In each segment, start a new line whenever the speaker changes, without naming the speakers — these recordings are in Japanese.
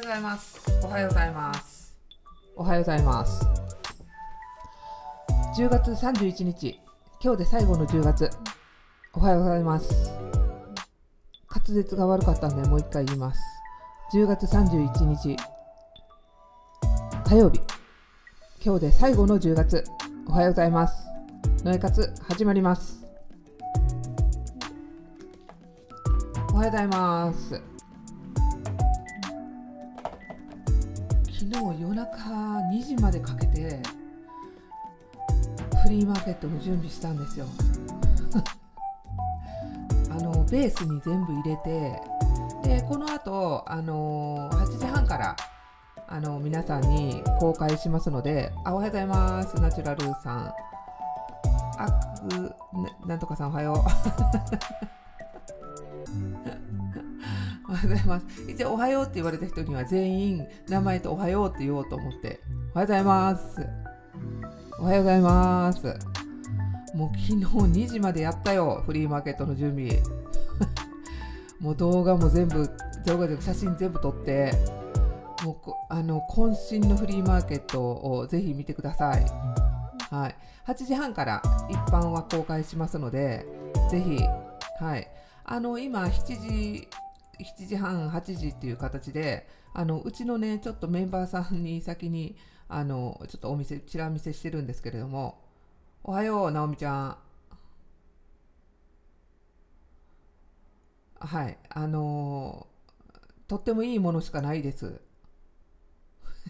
ようございます。おはようございます。おはようございます。10月31日、今日で最後の10月。おはようございます。滑舌が悪かったんで、もう一回言います。10月31日、火曜日。今日で最後の10月。おはようございます。ノエ活始まります。おはようございます。昨日夜中2時までかけてフリーマーケットの準備したんですよ。あのベースに全部入れてでこの後あの8時半からあの皆さんに公開しますのであおはようございます。ナチュラルさん。あくななんとかさんおはよう。おはようございます。一応、おはようって言われた人には全員名前とおはようって言おうと思って、おはようございます。おはようございます。もう昨日2時までやったよ、フリーマーケットの準備。もう動画も全部、動画で写真全部撮って、もうあの渾身のフリーマーケットをぜひ見てください。はい、8時半から一般は公開しますので、ぜひ、はい、あの今7時7時半8時っていう形であのうちのねちょっとメンバーさんに先にあのちょっとお店ちら見せしてるんですけれどもおはよう直美ちゃん。はいあのとってもいいものしかないです。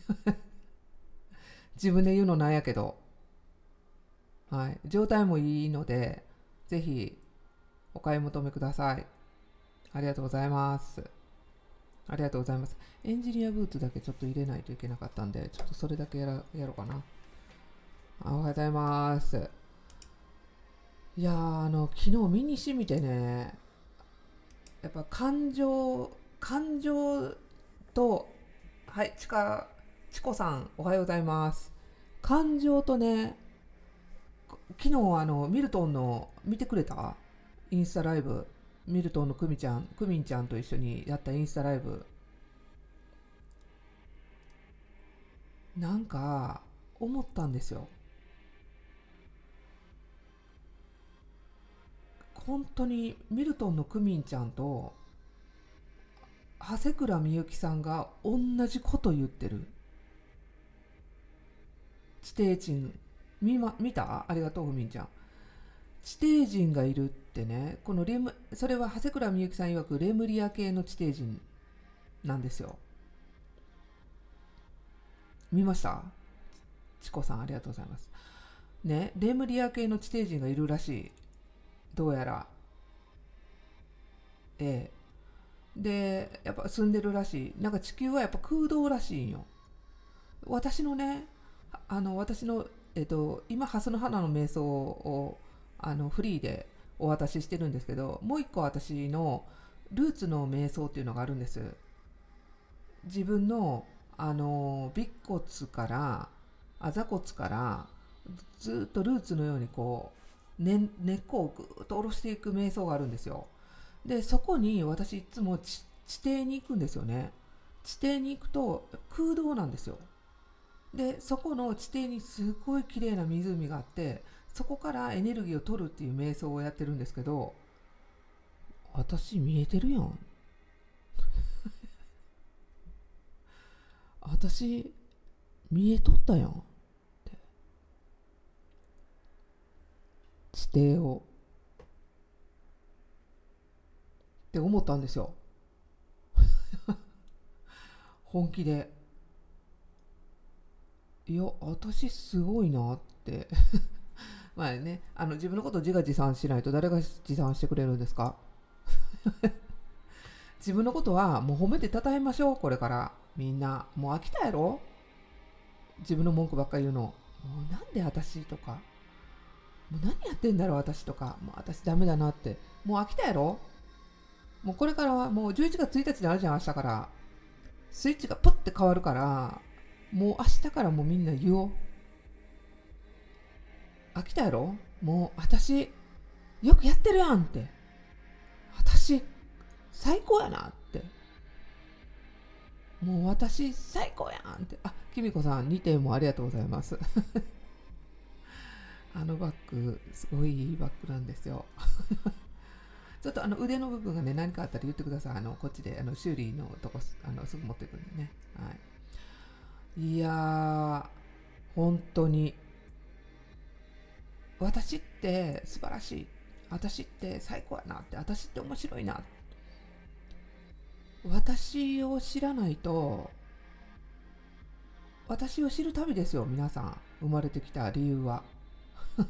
自分で言うのなんやけど。はい状態もいいのでぜひお買い求めください。ありがとうございます。ありがとうございます。エンジニアブーツだけちょっと入れないといけなかったんで、ちょっとそれだけやろうかな。おはようございます。いやー、あの、昨日身に染みてね、やっぱ感情、感情と、はい、ちか、ちこさん、おはようございます。感情とね、昨日あの、ミルトンの、見てくれた？インスタライブ。ミルトンのクミちゃん、クミンちゃんと一緒にやったインスタライブ。なんか、思ったんですよ。本当にミルトンのクミンちゃんと、長谷倉みゆきさんが同じこと言ってる。地底人、見,、ま、見た？ありがとう、クミンちゃん。地底人がいるってねこのレムそれは長谷倉みゆきさん曰くレムリア系の地底人なんですよ。見ました？チコさんありがとうございます。ねレムリア系の地底人がいるらしい。どうやら。ええ。でやっぱ住んでるらしい。なんか地球はやっぱ空洞らしいんよ。私のねあの私のえっと今蓮の花の瞑想をあのフリーでお渡ししてるんですけどもう一個私のルーツの瞑想っていうのがあるんです。自分のあの尾骨からあ座骨からずっとルーツのようにこう、ね、根っこをぐっと下ろしていく瞑想があるんですよ。でそこに私いつも地地底に行くんですよね。地底に行くと空洞なんですよ。でそこの地底にすごい綺麗な湖があってそこからエネルギーを取るっていう瞑想をやってるんですけど私見えてるやん。私見えとったやん。って。地底を。って思ったんですよ。本気で。いや私すごいなって。まあね、あの自分のことを自画自賛しないと誰が自賛してくれるんですか？自分のことはもう褒めてたたえましょう、これから。みんな。もう飽きたやろ？自分の文句ばっかり言うの。もうなんで私とか。もう何やってんだろう私とか。もう私ダメだなって。もう飽きたやろ？もうこれからはもう11月1日にあるじゃん、明日から。スイッチがプッて変わるから、もう明日からもうみんな言おう。飽きたやろ？もう私よくやってるやんって。私最高やなって。もう私最高やんって。あきみこさん2点もありがとうございます。あのバッグすごいいいバッグなんですよ。ちょっとあの腕の部分がね何かあったら言ってください。あのこっちであの修理のとこあのすぐ持っていくんでね。はい。いやー本当に私って素晴らしい。私って最高やなって。私って面白いな。私を知らないと私を知る旅ですよ皆さん。生まれてきた理由は。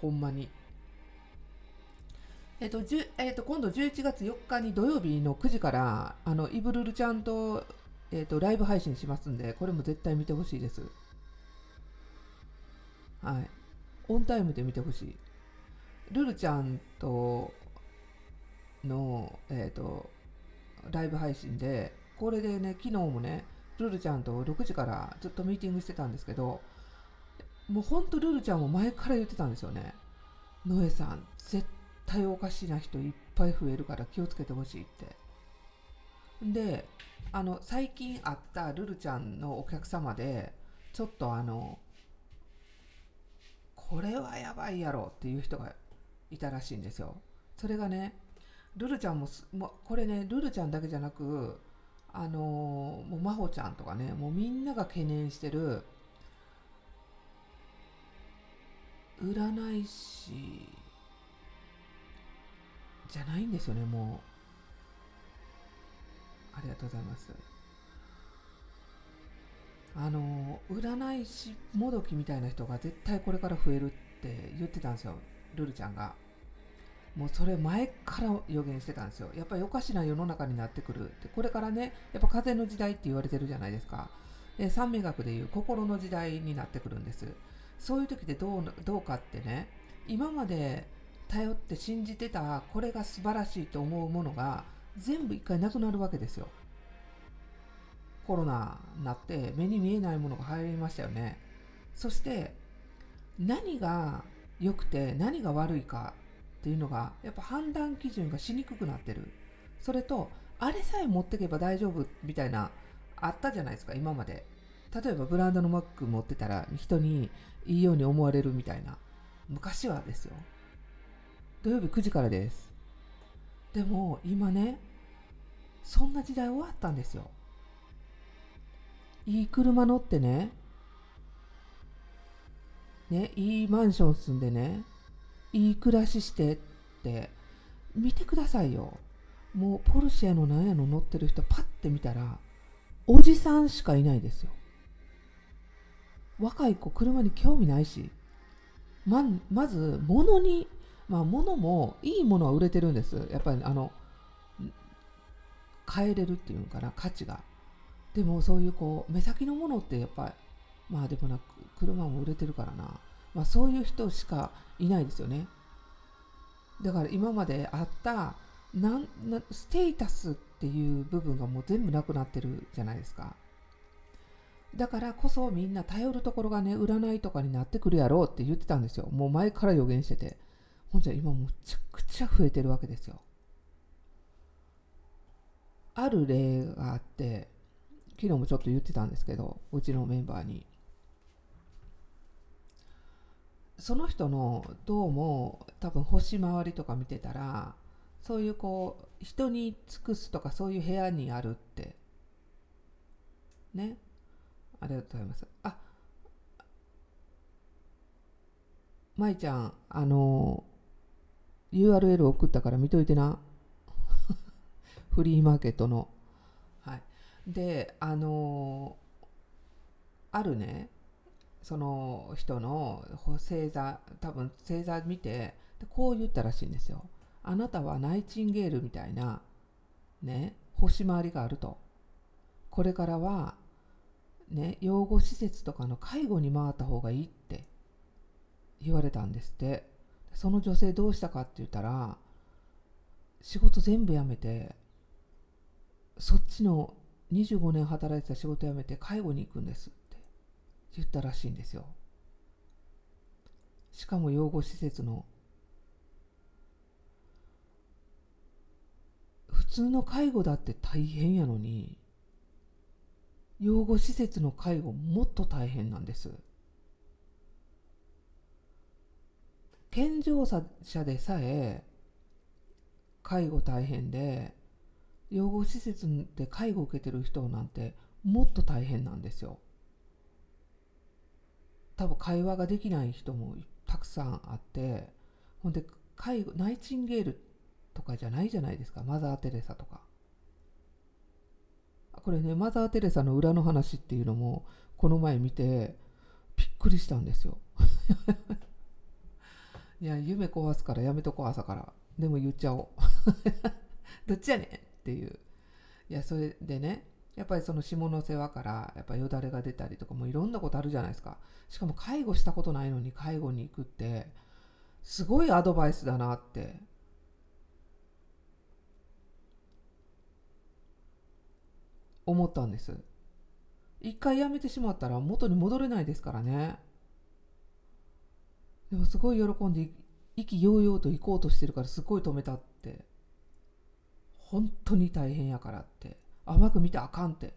ほんまに。えっとえっと、今度11月4日に土曜日の9時からあのイブルルちゃんと,、えっとライブ配信しますんでこれも絶対見てほしいです。はい。オンタイムで見てほしい。ルルちゃんとの、えっとライブ配信でこれでね昨日もねルルちゃんと6時からずっとミーティングしてたんですけどもうほんとルルちゃんも前から言ってたんですよね。ノエさん絶対おかしな人いっぱい増えるから気をつけてほしいって。であの最近会ったルルちゃんのお客様でちょっとあのこれはやばいやろっていう人がいたらしいんですよ。それがねルルちゃんももこれねルルちゃんだけじゃなくあのー、もう真帆ちゃんとかねもうみんなが懸念してる占い師じゃないんですよねもう。ありがとうございます。あの占い師もどきみたいな人が絶対これから増えるって言ってたんですよルルちゃんが。もうそれ前から予言してたんですよ。やっぱりおかしな世の中になってくるってこれからねやっぱ風の時代って言われてるじゃないですか。で三味学でいう心の時代になってくるんです。そういう時でどうどうかってね今まで頼って信じてたこれが素晴らしいと思うものが全部一回なくなるわけですよ。コロナになって目に見えないものが入りましたよね。そして何が良くて何が悪いかっていうのがやっぱ判断基準がしにくくなってる。それとあれさえ持ってけば大丈夫みたいなあったじゃないですか今まで。例えばブランドのマック持ってたら人にいいように思われるみたいな。昔はですよ。土曜日9時からです。でも今ねそんな時代終わったんですよ。いい車乗ってね。ねいいマンション住んでね。いい暮らししてって。見てくださいよ。もうポルシェのなんやの乗ってる人パッて見たらおじさんしかいないですよ。若い子車に興味ないし。ままず物にまあ物もいいものは売れてるんです。やっぱりあの変えれるっていうのかな価値が。でもそういうこう目先のものってやっぱりまあでもなく車も売れてるからな、まあ、そういう人しかいないですよね。だから今まであったなんなステータスっていう部分がもう全部なくなってるじゃないですか。だからこそみんな頼るところがね占いとかになってくるやろうって言ってたんですよ。もう前から予言してて。ほんじゃ今むちゃくちゃ増えてるわけですよ。ある例があって昨日もちょっと言ってたんですけどうちのメンバーに。その人のどうも多分星回りとか見てたらそういうこう人に尽くすとかそういう部屋にあるって。ね。ありがとうございます。あ舞ちゃんあの URL 送ったから見といてな。フリーマーケットの。であのあるねその人の星座多分星座見てこう言ったらしいんですよ。あなたはナイチンゲールみたいなね星回りがあると。これからはね養護施設とかの介護に回った方がいいって言われたんですって。その女性どうしたかって言ったら仕事全部辞めてそっちの25年働いてた仕事辞めて介護に行くんですって。言ったらしいんですよ。しかも養護施設の普通の介護だって大変やのに養護施設の介護もっと大変なんです。健常者でさえ介護大変で養護施設で介護を受けてる人なんてもっと大変なんですよ。多分会話ができない人もたくさんあってほんで介護ナイチンゲールとかじゃないじゃないですか。マザー・テレサとか。これねマザー・テレサの裏の話っていうのもこの前見てびっくりしたんですよ。いや夢壊すからやめとこう朝から。でも言っちゃおう。どっちやねん。っていう。いやそれでねやっぱりその下の世話からやっぱよだれが出たりとかもいろんなことあるじゃないですか。しかも介護したことないのに介護に行くってすごいアドバイスだなって。思ったんです。一回やめてしまったら元に戻れないですからね。でもすごい喜んで意気揚々と行こうとしてるからすごい止めた。って本当に大変やからって。甘く見てあかんって。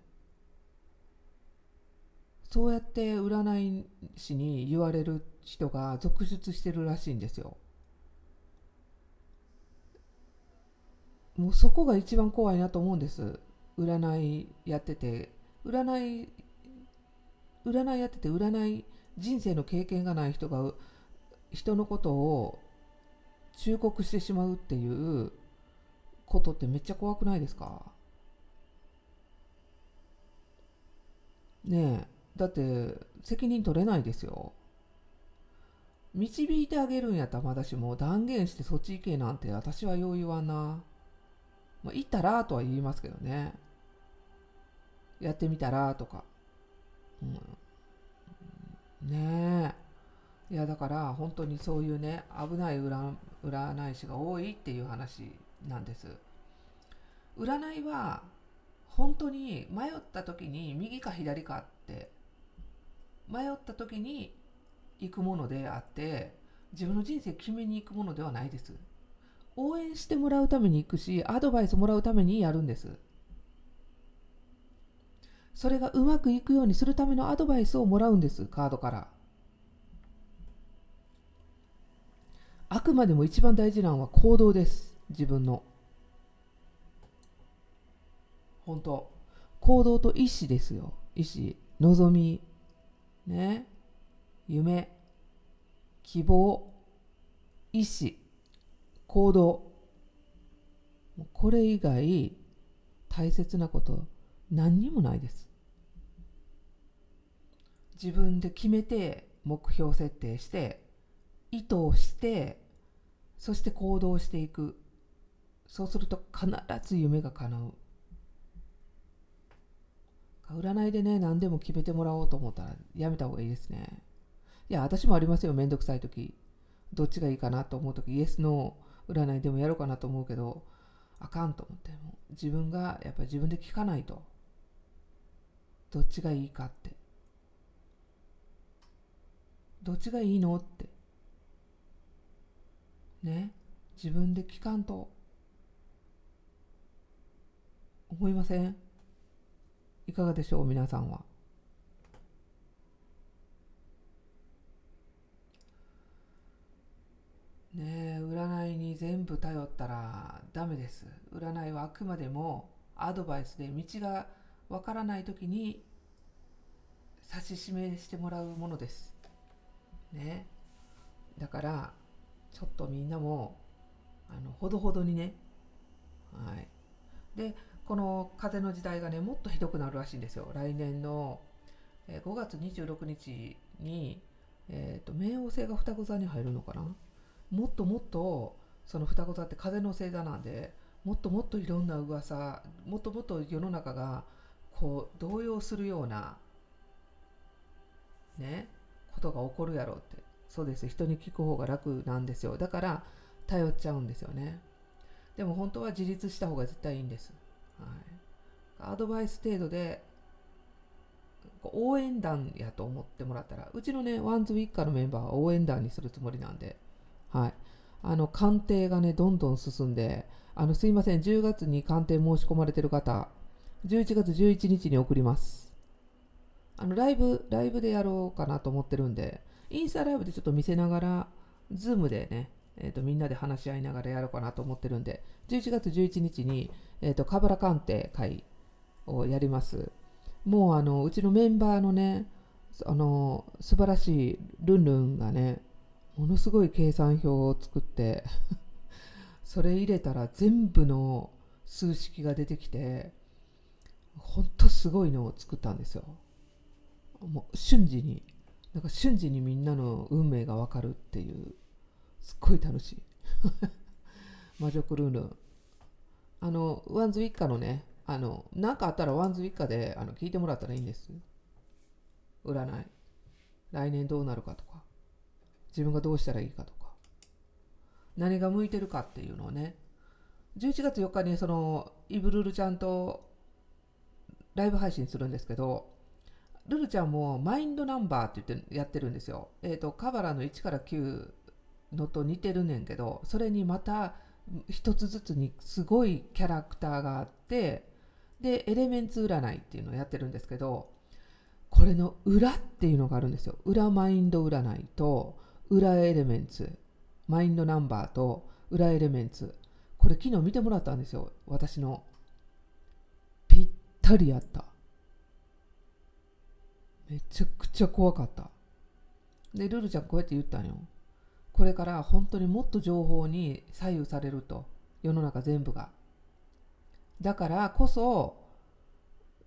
そうやって占い師に言われる人が続出してるらしいんですよ。もうそこが一番怖いなと思うんです。占いやってて。占い占いやってて占い人生の経験がない人が人のことを忠告してしまうっていうことってめっちゃ怖くないですか？ねえ。だって責任取れないですよ。導いてあげるんやったらまだしも断言してそっち行けなんて私はよう言わんな、まあ、行ったらとは言いますけどね。やってみたらとか、うん、ねえ。いやだから本当にそういうね危ない占占い師が多いっていう話。なんです。占いは本当に迷った時に右か左かって迷った時に行くものであって自分の人生決めに行くものではないです。応援してもらうために行くしアドバイスもらうためにやるんです。それがうまくいくようにするためのアドバイスをもらうんですカードから。あくまでも一番大事なのは行動です。自分の。本当。行動と意思ですよ。意思望み。ね。夢。希望。意思行動。これ以外大切なこと何にもないです。自分で決めて目標設定して意図をしてそして行動していく。そうすると必ず夢が叶う占いでね、何でも決めてもらおうと思ったらやめた方がいいですね。いや、私もありますよ、めんどくさい時。どっちがいいかなと思う時、イエス、ノー占いでもやろうかなと思うけど、あかんと思って、も自分がやっぱり自分で聞かないと。どっちがいいかって。どっちがいいのって。ね。自分で聞かんと。思いません？いかがでしょう？皆さんは。ねえ占いに全部頼ったらダメです。占いはあくまでもアドバイスで道がわからない時に指し示してもらうものです。ねだからちょっとみんなもあのほどほどにね。はい。でこの風の時代がねもっとひどくなるらしいんですよ。来年の5月26日に、えーと、冥王星が双子座に入るのかな？もっともっとその双子座って風の星座なんでもっともっといろんな噂もっともっと世の中がこう動揺するようなねことが起こるやろうって。そうです。人に聞く方が楽なんですよ。だから頼っちゃうんですよね。でも本当は自立した方が絶対いいんです。はい、アドバイス程度で応援団やと思ってもらったらうちのねワンズウィッカーのメンバーは応援団にするつもりなんではい。あの鑑定がねどんどん進んであのすいません10月に鑑定申し込まれてる方11月11日に送ります。あのライブライブでやろうかなと思ってるんでインスタライブでちょっと見せながらズームでね、えー、とみんなで話し合いながらやろうかなと思ってるんで11月11日に、えー、とカブラ鑑定会をやりますもうあのうちのメンバーのねあの素晴らしいルンルンがねものすごい計算表を作って それ入れたら全部の数式が出てきてほんとすごいのを作ったんですよ。もう瞬時になんか瞬時にみんなの運命がわかるっていうすっごい楽しい。魔女クルールあのワンズウィッカのねあの何かあったらワンズウィッカであの聞いてもらったらいいんです。占い。来年どうなるかとか。自分がどうしたらいいかとか。何が向いてるかっていうのをね。11月4日にそのイブルルちゃんとライブ配信するんですけどルルちゃんもマインドナンバーって言ってやってるんですよ。えっ、ー、と、カバラの1から9のと似てるねんけど、それにまた一つずつにすごいキャラクターがあって、で、エレメンツ占いっていうのをやってるんですけど、これの裏っていうのがあるんですよ。裏マインド占いと裏エレメンツ、マインドナンバーと裏エレメンツ。これ昨日見てもらったんですよ。私の。ぴったりやった。めちゃくちゃ怖かった。で、ルルちゃんこうやって言ったんよ。これから本当にもっと情報に左右されると。世の中全部が。だからこそ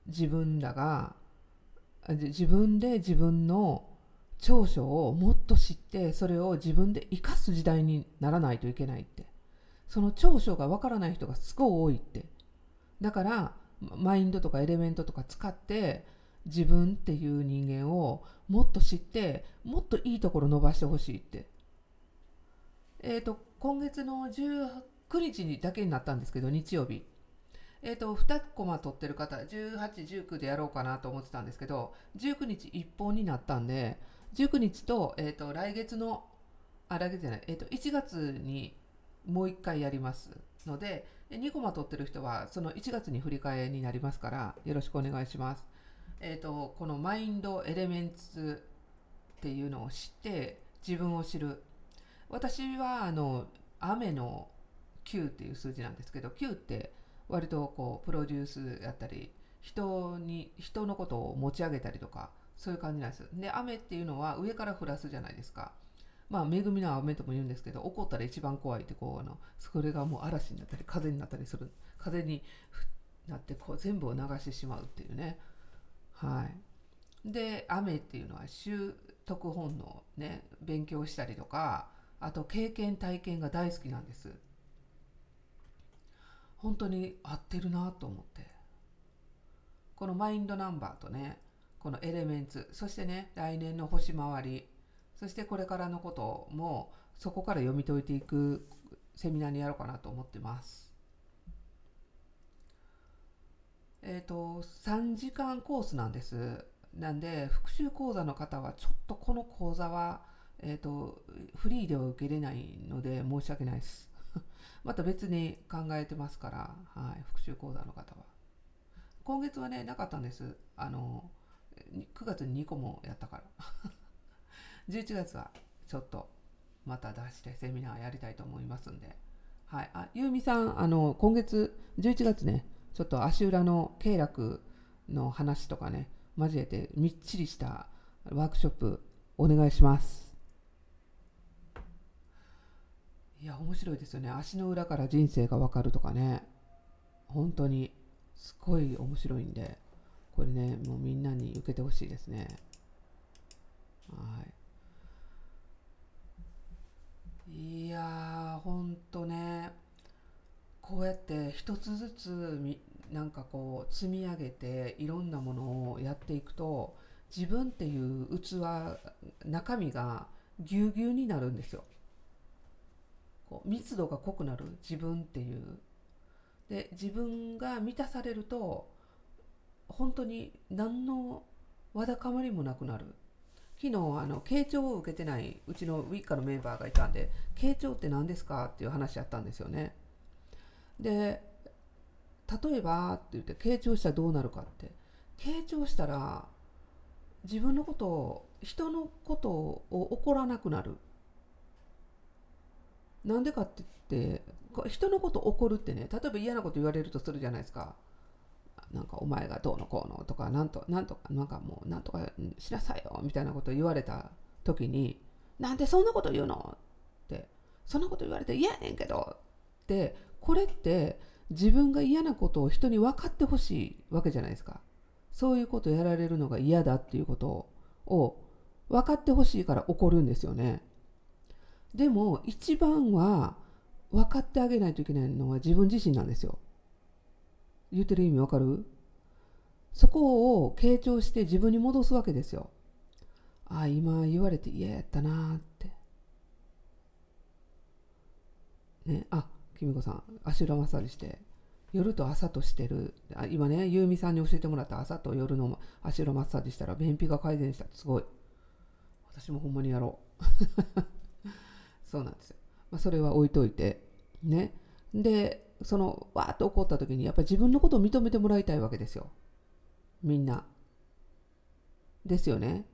自分らが自分で自分の長所をもっと知ってそれを自分で生かす時代にならないといけないってその長所がわからない人がすごい多いってだからマインドとかエレメントとか使って自分っていう人間をもっと知ってもっといいところ伸ばしてほしいってえ、ー、と今月の19日にだけになったんですけど日曜日え、ー、と2コマ取ってる方1819でやろうかなと思ってたんですけど19日1本になったんで19日と,、えーと、来月のあ来月じゃない、えーと、1月にもう1回やりますので2コマ取ってる人はその1月に振り替えになりますからよろしくお願いします。えーと、このマインドエレメンツっていうのを知って自分を知る私はあの雨の9っていう数字なんですけど9って割とこうプロデュースやったり人に人のことを持ち上げたりとかそういう感じなんです。で雨っていうのは上から降らすじゃないですか。まあ恵みの雨とも言うんですけど怒ったら一番怖いってこうあのそれがもう嵐になったり風になったりする。風になってこう全部を流してしまうっていうね。はい、で雨っていうのは習得本能ね勉強したりとかあと経験体験が大好きなんです。本当に合ってるなと思って。このマインドナンバーとねこのエレメンツそしてね来年の星回りそしてこれからのこともそこから読み解いていくセミナーにやろうかなと思ってます。えっ、ー、と、3時間コースなんです。なんで、復習講座の方は、ちょっとこの講座は、えっ、ー、と、フリーでは受けれないので、申し訳ないです。また別に考えてますから、はい、復習講座の方は。今月はね、なかったんです。あの、9月に2個もやったから。11月はちょっとまた出してセミナーやりたいと思いますんで。はい。あ、ゆうみさん、あの、今月、11月ね、ちょっと足裏の経絡の話とかね交えてみっちりしたワークショップお願いしますいや面白いですよね。足の裏から人生がわかるとかね。本当にすごい面白いんでこれねもうみんなに受けてほしいですね。はい。いやーほんとねこうやって一つずつみなんかこう積み上げていろんなものをやっていくと自分っていう器中身がぎゅうぎゅうになるんですよ。こう密度が濃くなる？自分っていう。で自分が満たされると本当に何のわだかまりもなくなる。昨日あの傾聴を受けてないうちのウィッカのメンバーがいたんで傾聴って何ですかっていう話やったんですよね。で例えばって言って傾聴したらどうなるかって傾聴したら自分のことを人のことを怒らなくなるなんでかって言って人のこと怒るってね例えば嫌なこと言われるとするじゃないですか。なんかお前がどうのこうのとかなんとなんとかなんかもうなんとかしなさいよみたいなこと言われた時になんでそんなこと言うのってそんなこと言われて嫌やねんけどってこれって自分が嫌なことを人に分かってほしいわけじゃないですか。そういうことやられるのが嫌だっていうことを分かってほしいから怒るんですよね。でも一番は分かってあげないといけないのは自分自身なんですよ。言ってる意味わかる？そこを傾聴して自分に戻すわけですよ。ああ今言われて嫌やったなって。ねあきみこさん足裏マッサージして夜と朝としてる。あ今ねゆうみさんに教えてもらった朝と夜の足裏マッサージしたら便秘が改善した。すごい。私もほんまにやろう。そうなんですよ、まあ、それは置いといてね。でそのわーっと怒った時にやっぱり自分のことを認めてもらいたいわけですよ。みんな。ですよね。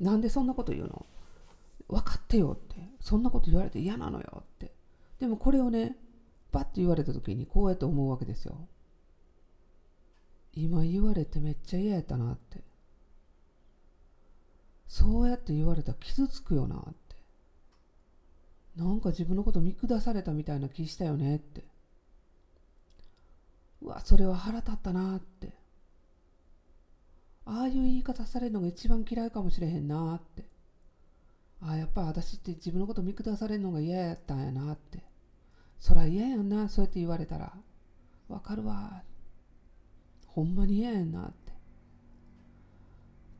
なんでそんなこと言うの？分かってよって。そんなこと言われて嫌なのよって。でもこれをねバッて言われた時にこうやって思うわけですよ。今言われてめっちゃ嫌やったなって。そうやって言われたら傷つくよなって。なんか自分のこと見下されたみたいな気したよねって。うわそれは腹立ったなって。ああいう言い方されるのが一番嫌いかもしれへんなって。ああやっぱ私って自分のこと見下されるのが嫌やったんやなって。そら嫌やんなそうやって言われたら。わかるわ。ほんまに嫌やんなって。っ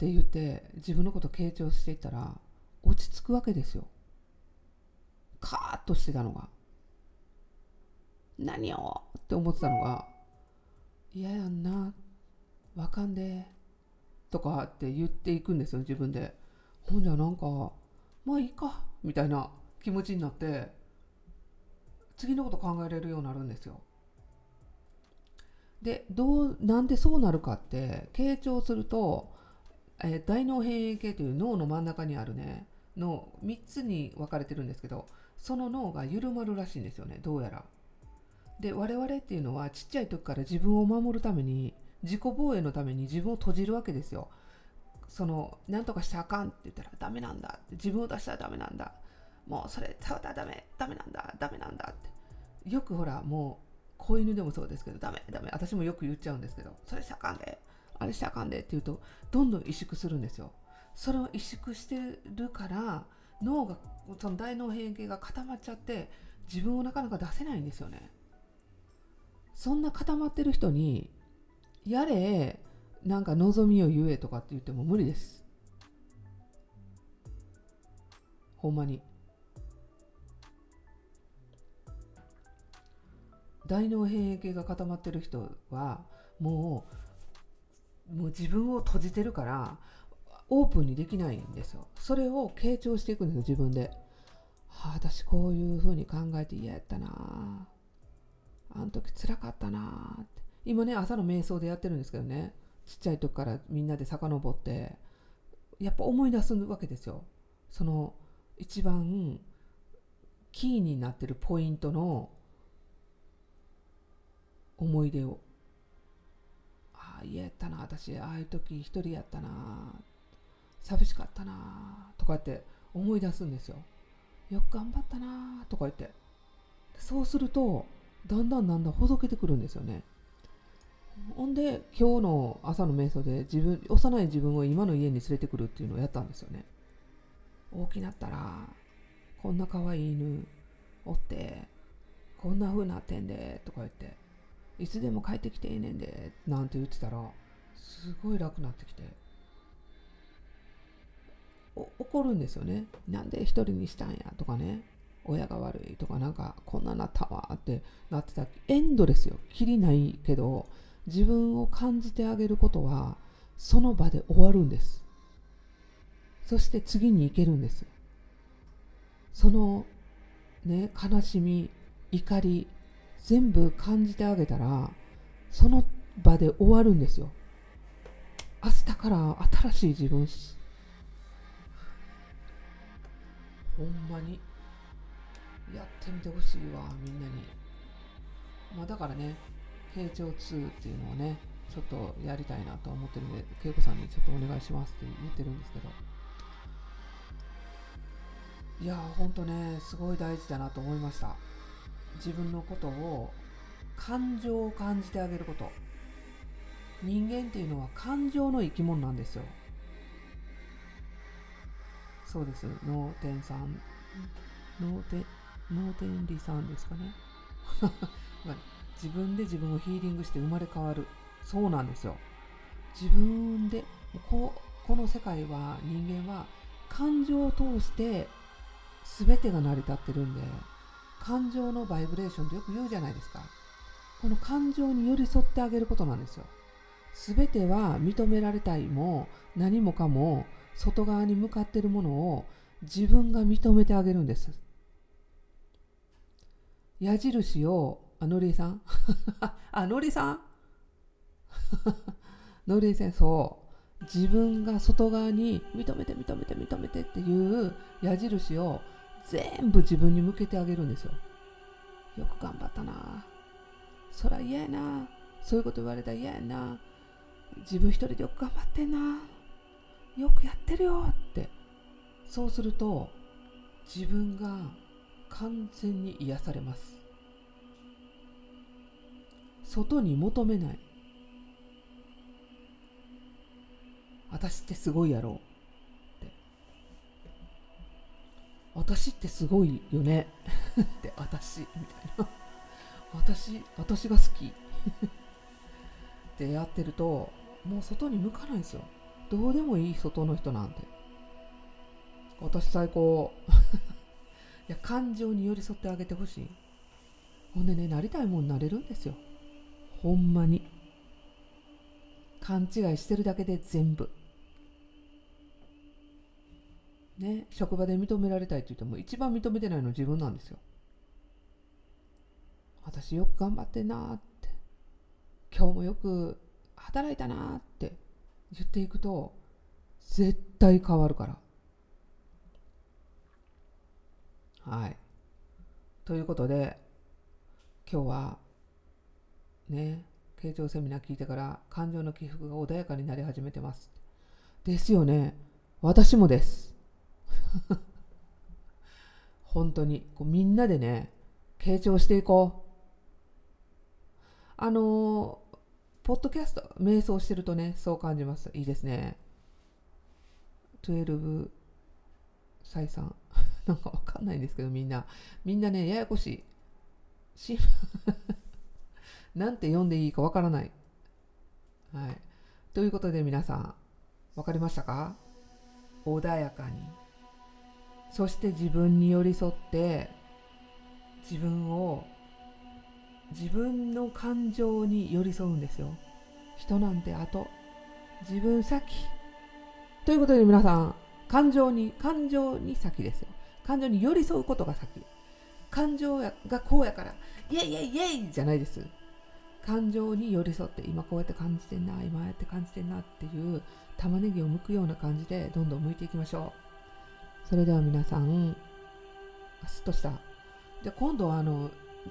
て言って自分のこと傾聴していったら落ち着くわけですよ。カーッとしてたのが。何をって思ってたのが嫌やんなわかんでとかって言っていくんですよ自分で。ほんじゃなんかまあいいかみたいな気持ちになって次のこと考えれるようになるんですよ。でどうなんでそうなるかって傾聴すると、えー、大脳変形系という脳の真ん中にあるね脳3つに分かれてるんですけどその脳が緩まるらしいんですよねどうやら。で我々っていうのはちっちゃい時から自分を守るために自己防衛のために自分を閉じるわけですよ。その何とかしたらあかんって言ったらダメなんだって自分を出したらダメなんだ。もうそれ触ったらダメダメなんだダメなんだって。よくほらもう子犬でもそうですけどダメダメ。私もよく言っちゃうんですけどそれしたあかんであれしたあかんでって言うとどんどん萎縮するんですよ。それを萎縮してるから脳がその大脳変形が固まっちゃって自分をなかなか出せないんですよね。そんな固まってる人にやれなんか望みを言えとかって言っても無理です。ほんまに。大脳変形が固まってる人はもうもう自分を閉じてるからオープンにできないんですよ。それを傾聴していくんですよ自分で、はあ、私こういうふうに考えて嫌やったな。あの時つらかったなって。今ね朝の瞑想でやってるんですけどね。ちっちゃい時からみんなで遡ってやっぱ思い出すわけですよ。その一番キーになってるポイントの思い出を。ああ嫌やったな私。ああいう時一人やったな。寂しかったなとかって思い出すんですよ。よく頑張ったなとか言って。そうするとだんだんだんだんほどけてくるんですよね。ほんで今日の朝の瞑想で自分幼い自分を今の家に連れてくるっていうのをやったんですよね。大きなったらこんな可愛い犬おってこんな風なってんでとか言って。いつでも帰ってきてええねんでなんて言ってたらすごい楽になってきて。怒るんですよね。なんで一人にしたんやとかね。親が悪いとかなんかこんななったわってなってた。エンドレスよ。きりないけど自分を感じてあげることはその場で終わるんです。そして次に行けるんですそのね悲しみ怒り全部感じてあげたらその場で終わるんですよ。明日から新しい自分ほんまに。やってみてほしいわみんなに。まあだからね傾聴2っていうのをねちょっとやりたいなと思ってるんで恵子さんにちょっとお願いしますって言ってるんですけど。いやほんとねすごい大事だなと思いました。自分のことを感情を感じてあげること。人間っていうのは感情の生き物なんですよ。そうです。脳天さん。脳天脳天理さんですかね。自分で自分をヒーリングして生まれ変わる。そうなんですよ。自分でここの世界は人間は感情を通して全てが成り立ってるんで感情のバイブレーションってよく言うじゃないですか。この感情に寄り添ってあげることなんですよ。全ては認められたいも何もかも外側に向かっているものを自分が認めてあげるんです。矢印をあのりさん。あのりさん？のり先生自分が外側に認めて認めて認めてっていう矢印を全部自分に向けてあげるんですよ。よく頑張ったな。そら嫌やな。そういうこと言われたら嫌やな。自分一人でよく頑張ってんな。よくやってるよって。そうすると自分が完全に癒されます。外に求めない。私ってすごいやろって私ってすごいよね。って私みたいな。私私が好き。ってやってるともう外に向かないんですよ。どうでもいい外の人なんて。私最高。いや感情に寄り添ってあげてほしい。ほんでねなりたいもんなれるんですよ。ほんまに。勘違いしてるだけで全部。ね職場で認められたいって言っても一番認めてないの自分なんですよ。私よく頑張ってんなって。今日もよく働いたなって。言っていくと絶対変わるから。はい。ということで今日はね傾聴セミナー聞いてから感情の起伏が穏やかになり始めてます。ですよね。私もです。本当に。こうみんなでね傾聴していこう。あのポッドキャスト瞑想してるとねそう感じます。いいですね。12再三。なんかわかんないんですけどみんな。みんなねややこしい。し なんて読んでいいかわからない。はい。ということで皆さん分かりましたか？穏やかに。そして自分に寄り添って自分を自分の感情に寄り添うんですよ。人なんて後。自分先。ということで皆さん感情に感情に先ですよ。感情に寄り添うことが先。感情がこうやからイエイイエイイエイじゃないです。感情に寄り添って今こうやって感じてんな今やって感じてんなっていう玉ねぎを剥くような感じでどんどん剥いていきましょう。それでは皆さんスッとした。で今度はあの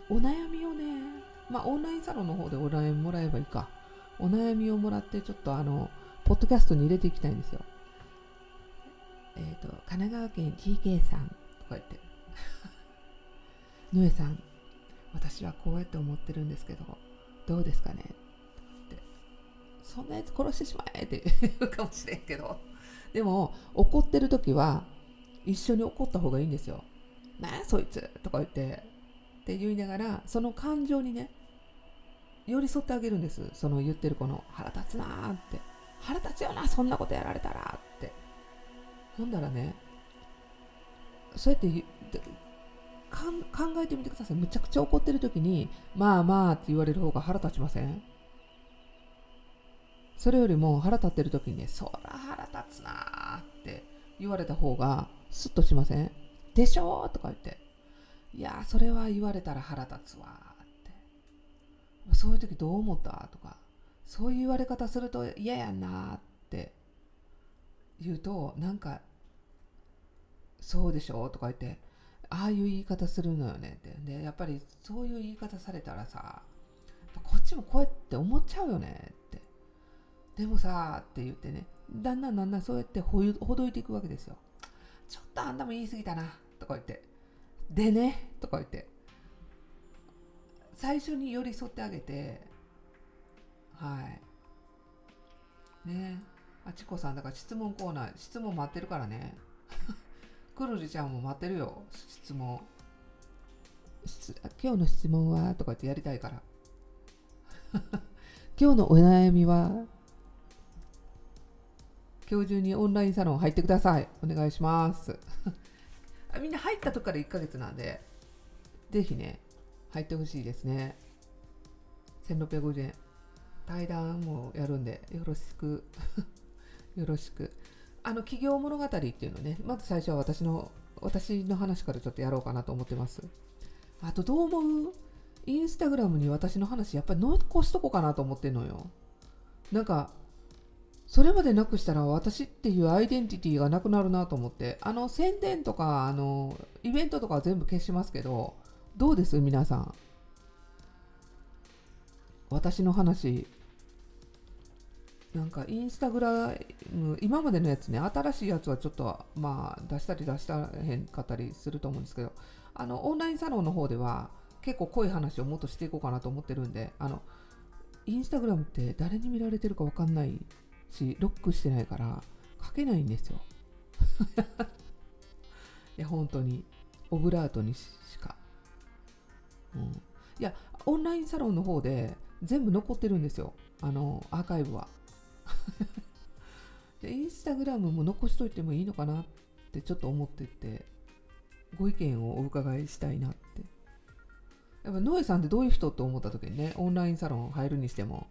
お悩みをねまあオンラインサロンの方でお悩みもらえばいいか。お悩みをもらってちょっとあのポッドキャストに入れていきたいんですよ。えっ、ー、と神奈川県 TK さんとか言って。ぬえさん。私はこうやって思ってるんですけどどうですかね。って。そんなやつ殺してしまえって 言うかもしれんけど。でも怒ってる時は一緒に怒った方がいいんですよ。なあそいつとか言って。って言いながらその感情にね寄り添ってあげるんです。その言ってる子の腹立つなーって。腹立つよなそんなことやられたらって。ほんだらねそうやって考えてみてください。むちゃくちゃ怒ってる時にまあまあって言われる方が腹立ちません？それよりも腹立ってる時にねそら腹立つなって言われた方がスッとしません？でしょとか言って。いやそれは言われたら腹立つわそういう時どう思った？とかそういう言われ方すると嫌やなって言うとなんか「そうでしょ」とか言ってああいう言い方するのよねって。でやっぱりそういう言い方されたらさこっちもこうやって思っちゃうよねってでもさって言ってねだんだんだんだんそうやってほほどいていくわけですよちょっとあんたも言い過ぎたなとか言ってでねとか言って。最初に寄り添ってあげて。はい。ね。あちこさんだから質問コーナー質問待ってるからね。くるりちゃんも待ってるよ。質問。今日の質問はとか言ってやりたいから。今日のお悩みは今日中にオンラインサロン入ってください。お願いします。みんな入ったとこから1ヶ月なんで。ぜひね入ってほしいですね。1650円。対談もやるんでよろしく。よろしく。あの企業物語っていうのね。まず最初は私の私の話からちょっとやろうかなと思ってます。あとどう思う？インスタグラムに私の話やっぱり残しとこうかなと思ってんのよ。なんかそれまでなくしたら私っていうアイデンティティがなくなるなと思って。あの宣伝とかあのイベントとかは全部消しますけどどうです？皆さん。私の話。なんかインスタグラム今までのやつね新しいやつはちょっとまあ出したり出したへんかったりすると思うんですけどあのオンラインサロンの方では結構濃い話をもっとしていこうかなと思ってるんであのインスタグラムって誰に見られてるか分かんないしロックしてないから書けないんですよ。いや本当に。オブラートにしか、うん、いやオンラインサロンの方で全部残ってるんですよ。あのアーカイブは。でインスタグラムも残しといてもいいのかなってちょっと思っててご意見をお伺いしたいなって。やっぱノエさんってどういう人と思った時にねオンラインサロン入るにしても。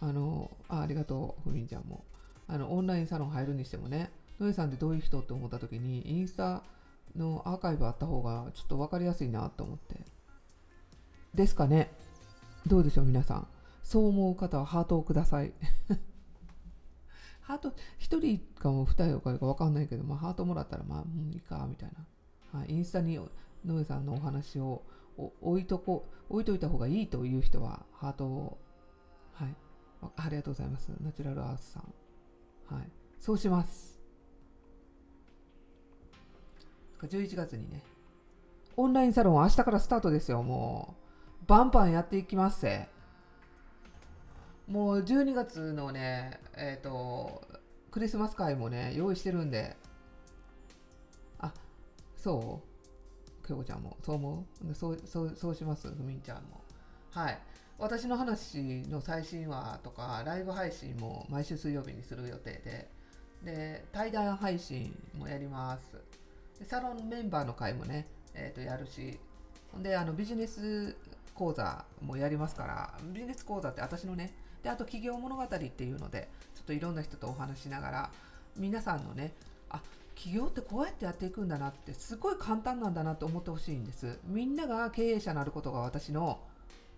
あのあありがとうふみんちゃんも。あのオンラインサロン入るにしてもねノエさんってどういう人って思った時にインスタのアーカイブあった方がちょっと分かりやすいなと思ってですかねどうでしょう皆さんそう思う方はハートをください。ハート、1人かも2人かか分かんないけど、まあ、ハートもらったら、まあ、うん、いいか、みたいな。はい、インスタにノエさんのお話を置いとこ、置いといた方がいいという人は、ハートを、はい、ありがとうございます。ナチュラルアースさん。はい、そうします。11月にね、オンラインサロン明日からスタートですよ、もう。バンバンやっていきますせ。もう12月のね、えっ、ー、と、クリスマス会もね、用意してるんで、あ、そう？京子ちゃんも、そう思う？そうそうそうします、ふみんちゃんも。はい。私の話の最新話とか、ライブ配信も毎週水曜日にする予定で、で、対談配信もやります。でサロンメンバーの会もね、え、ー、と、やるし、で、あの、ビジネス講座もやりますから、ビジネス講座って私のね、であと企業物語っていうのでちょっといろんな人とお話しながら皆さんのねあ企業ってこうやってやっていくんだなってすごい簡単なんだなって思ってほしいんです。みんなが経営者になることが私の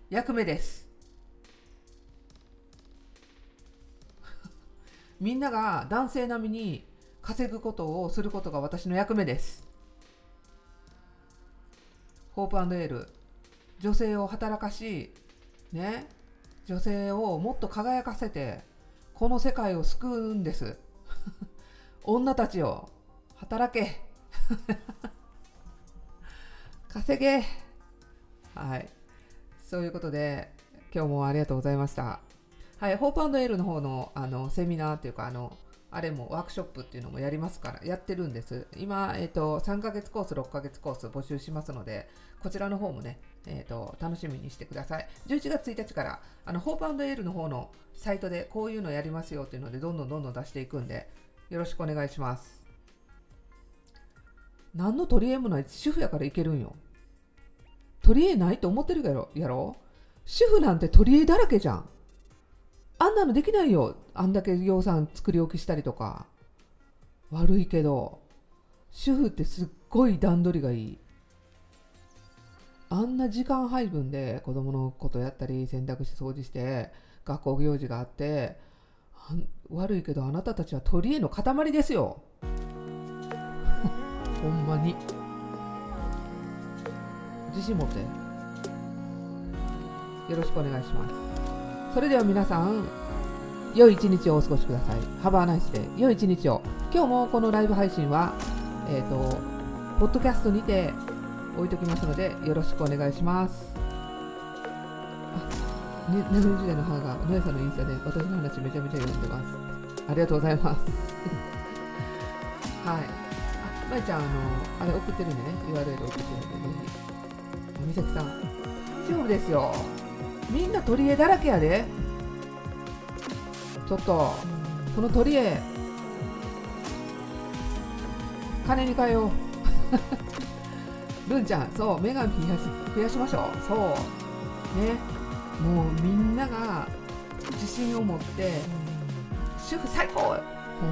役目です。みんなが男性並みに稼ぐことをすることが私の役目です。ホープエール。女性を働かしね女性をもっと輝かせてこの世界を救うんです。女たちを働け。稼げ。はい。そういうことで今日もありがとうございました。はいホープエールの方のあのセミナーっていうかあのあれもワークショップっていうのもやりますから、やってるんです。今、えっ、ー、と、3ヶ月コース、6ヶ月コース募集しますので、こちらの方もね、えっ、ー、と、楽しみにしてください。11月1日から、あの、ホープエールの方のサイトでこういうのやりますよっていうので、どんどんどんどん出していくんで、よろしくお願いします。何の取り柄もない主婦やからいけるんよ。取り柄ないと思ってるやろやろ主婦なんて取り柄だらけじゃん。あんなのできないよ。あんだけ予算作り置きしたりとか。悪いけど、主婦ってすっごい段取りがいい。あんな時間配分で子供のことやったり、洗濯して掃除して、学校行事があって、悪いけどあなたたちは鳥への塊ですよ ほんまに自信持ってよろしくお願いしますそれでは皆さん良い一日をお過ごしください。ハバーナイスで良い一日を。今日もこのライブ配信は、えっ、ー、と、ポッドキャストにて置いときますので、よろしくお願いします。あ、ね、眠り時代の母が、野江さんのインスタで私の話めちゃめちゃ読んでます。ありがとうございます。はい。あ、まいちゃん、あの、あれ送ってるんでね、URL 送ってるんで、ぜひ。美咲さん、大丈夫ですよ。みんな取り柄だらけやで。ちょっとこの鳥へ金に変えよう。ルンちゃんそう女神増やし増やしましょう。そう。ね。もうみんなが自信を持って主婦最高ほん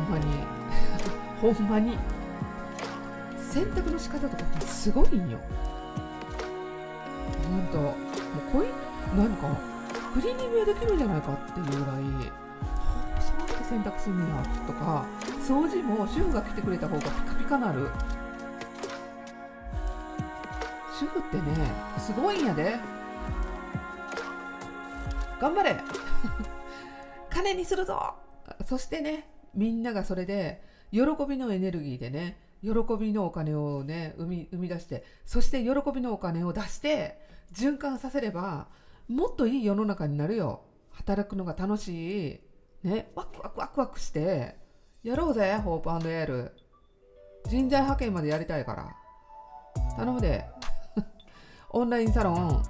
まに。ほんまに。洗濯の仕方とかすごいんよ。ほんともうこいなんかクリーニングできるんじゃないかっていうぐらいそうやって洗濯するのやとか掃除も主婦が来てくれた方がピカピカなる。主婦ってねすごいんやで。頑張れ。金にするぞ。そしてねみんながそれで喜びのエネルギーでね喜びのお金をね生み生み出してそして喜びのお金を出して循環させればもっといい世の中になるよ働くのが楽しいね、ワクワクワクワクして、やろうぜ、ホープエール。人材派遣までやりたいから。頼むで。オンラインサロン、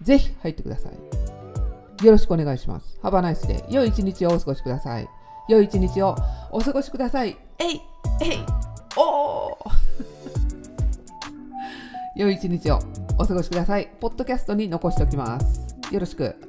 ぜひ入ってください。よろしくお願いします。ハバナイスで、良い一日をお過ごしください。良い一日をお過ごしください。えいえいおー 良い一日をお過ごしください。ポッドキャストに残しておきます。よろしく。